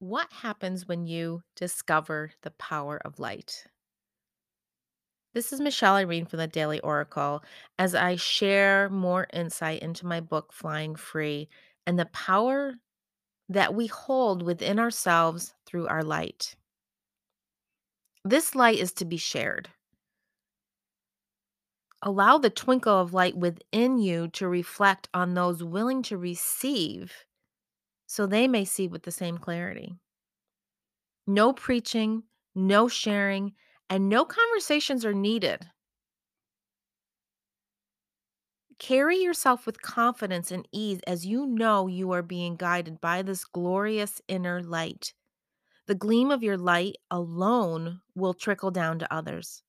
What happens when you discover the power of light? This is Michelle Irene from the Daily Oracle as I share more insight into my book, Flying Free, and the power that we hold within ourselves through our light. This light is to be shared. Allow the twinkle of light within you to reflect on those willing to receive so they may see with the same clarity. No preaching, no sharing, and no conversations are needed. Carry yourself with confidence and ease as you know you are being guided by this glorious inner light. The gleam of your light alone will trickle down to others.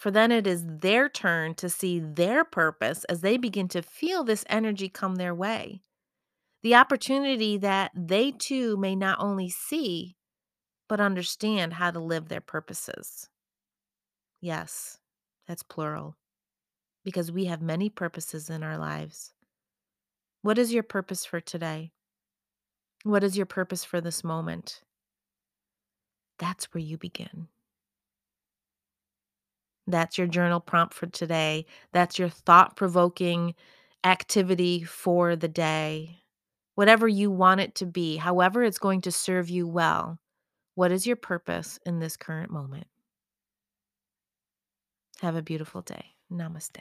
For then it is their turn to see their purpose as they begin to feel this energy come their way. The opportunity that they too may not only see, but understand how to live their purposes. Yes, that's plural because we have many purposes in our lives. What is your purpose for today? What is your purpose for this moment? That's where you begin. That's your journal prompt for today. That's your thought provoking activity for the day. Whatever you want it to be, however, it's going to serve you well. What is your purpose in this current moment? Have a beautiful day. Namaste.